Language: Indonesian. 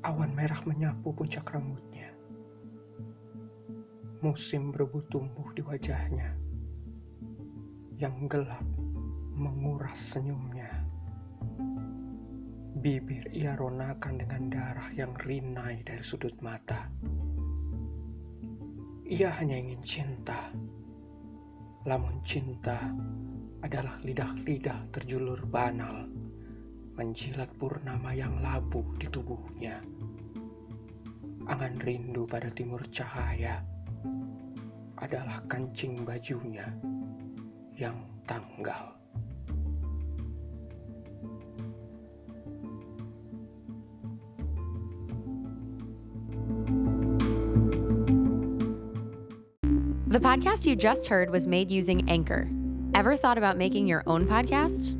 Awan merah menyapu puncak rambutnya. Musim berebut tumbuh di wajahnya. Yang gelap menguras senyumnya. Bibir ia ronakan dengan darah yang rinai dari sudut mata. Ia hanya ingin cinta. Lamun cinta adalah lidah-lidah terjulur banal, menjilat purnama yang labuh di tubuhnya. Angan rindu pada timur cahaya adalah kancing bajunya yang tanggal. The podcast you just heard was made using Anchor. Ever thought about making your own podcast?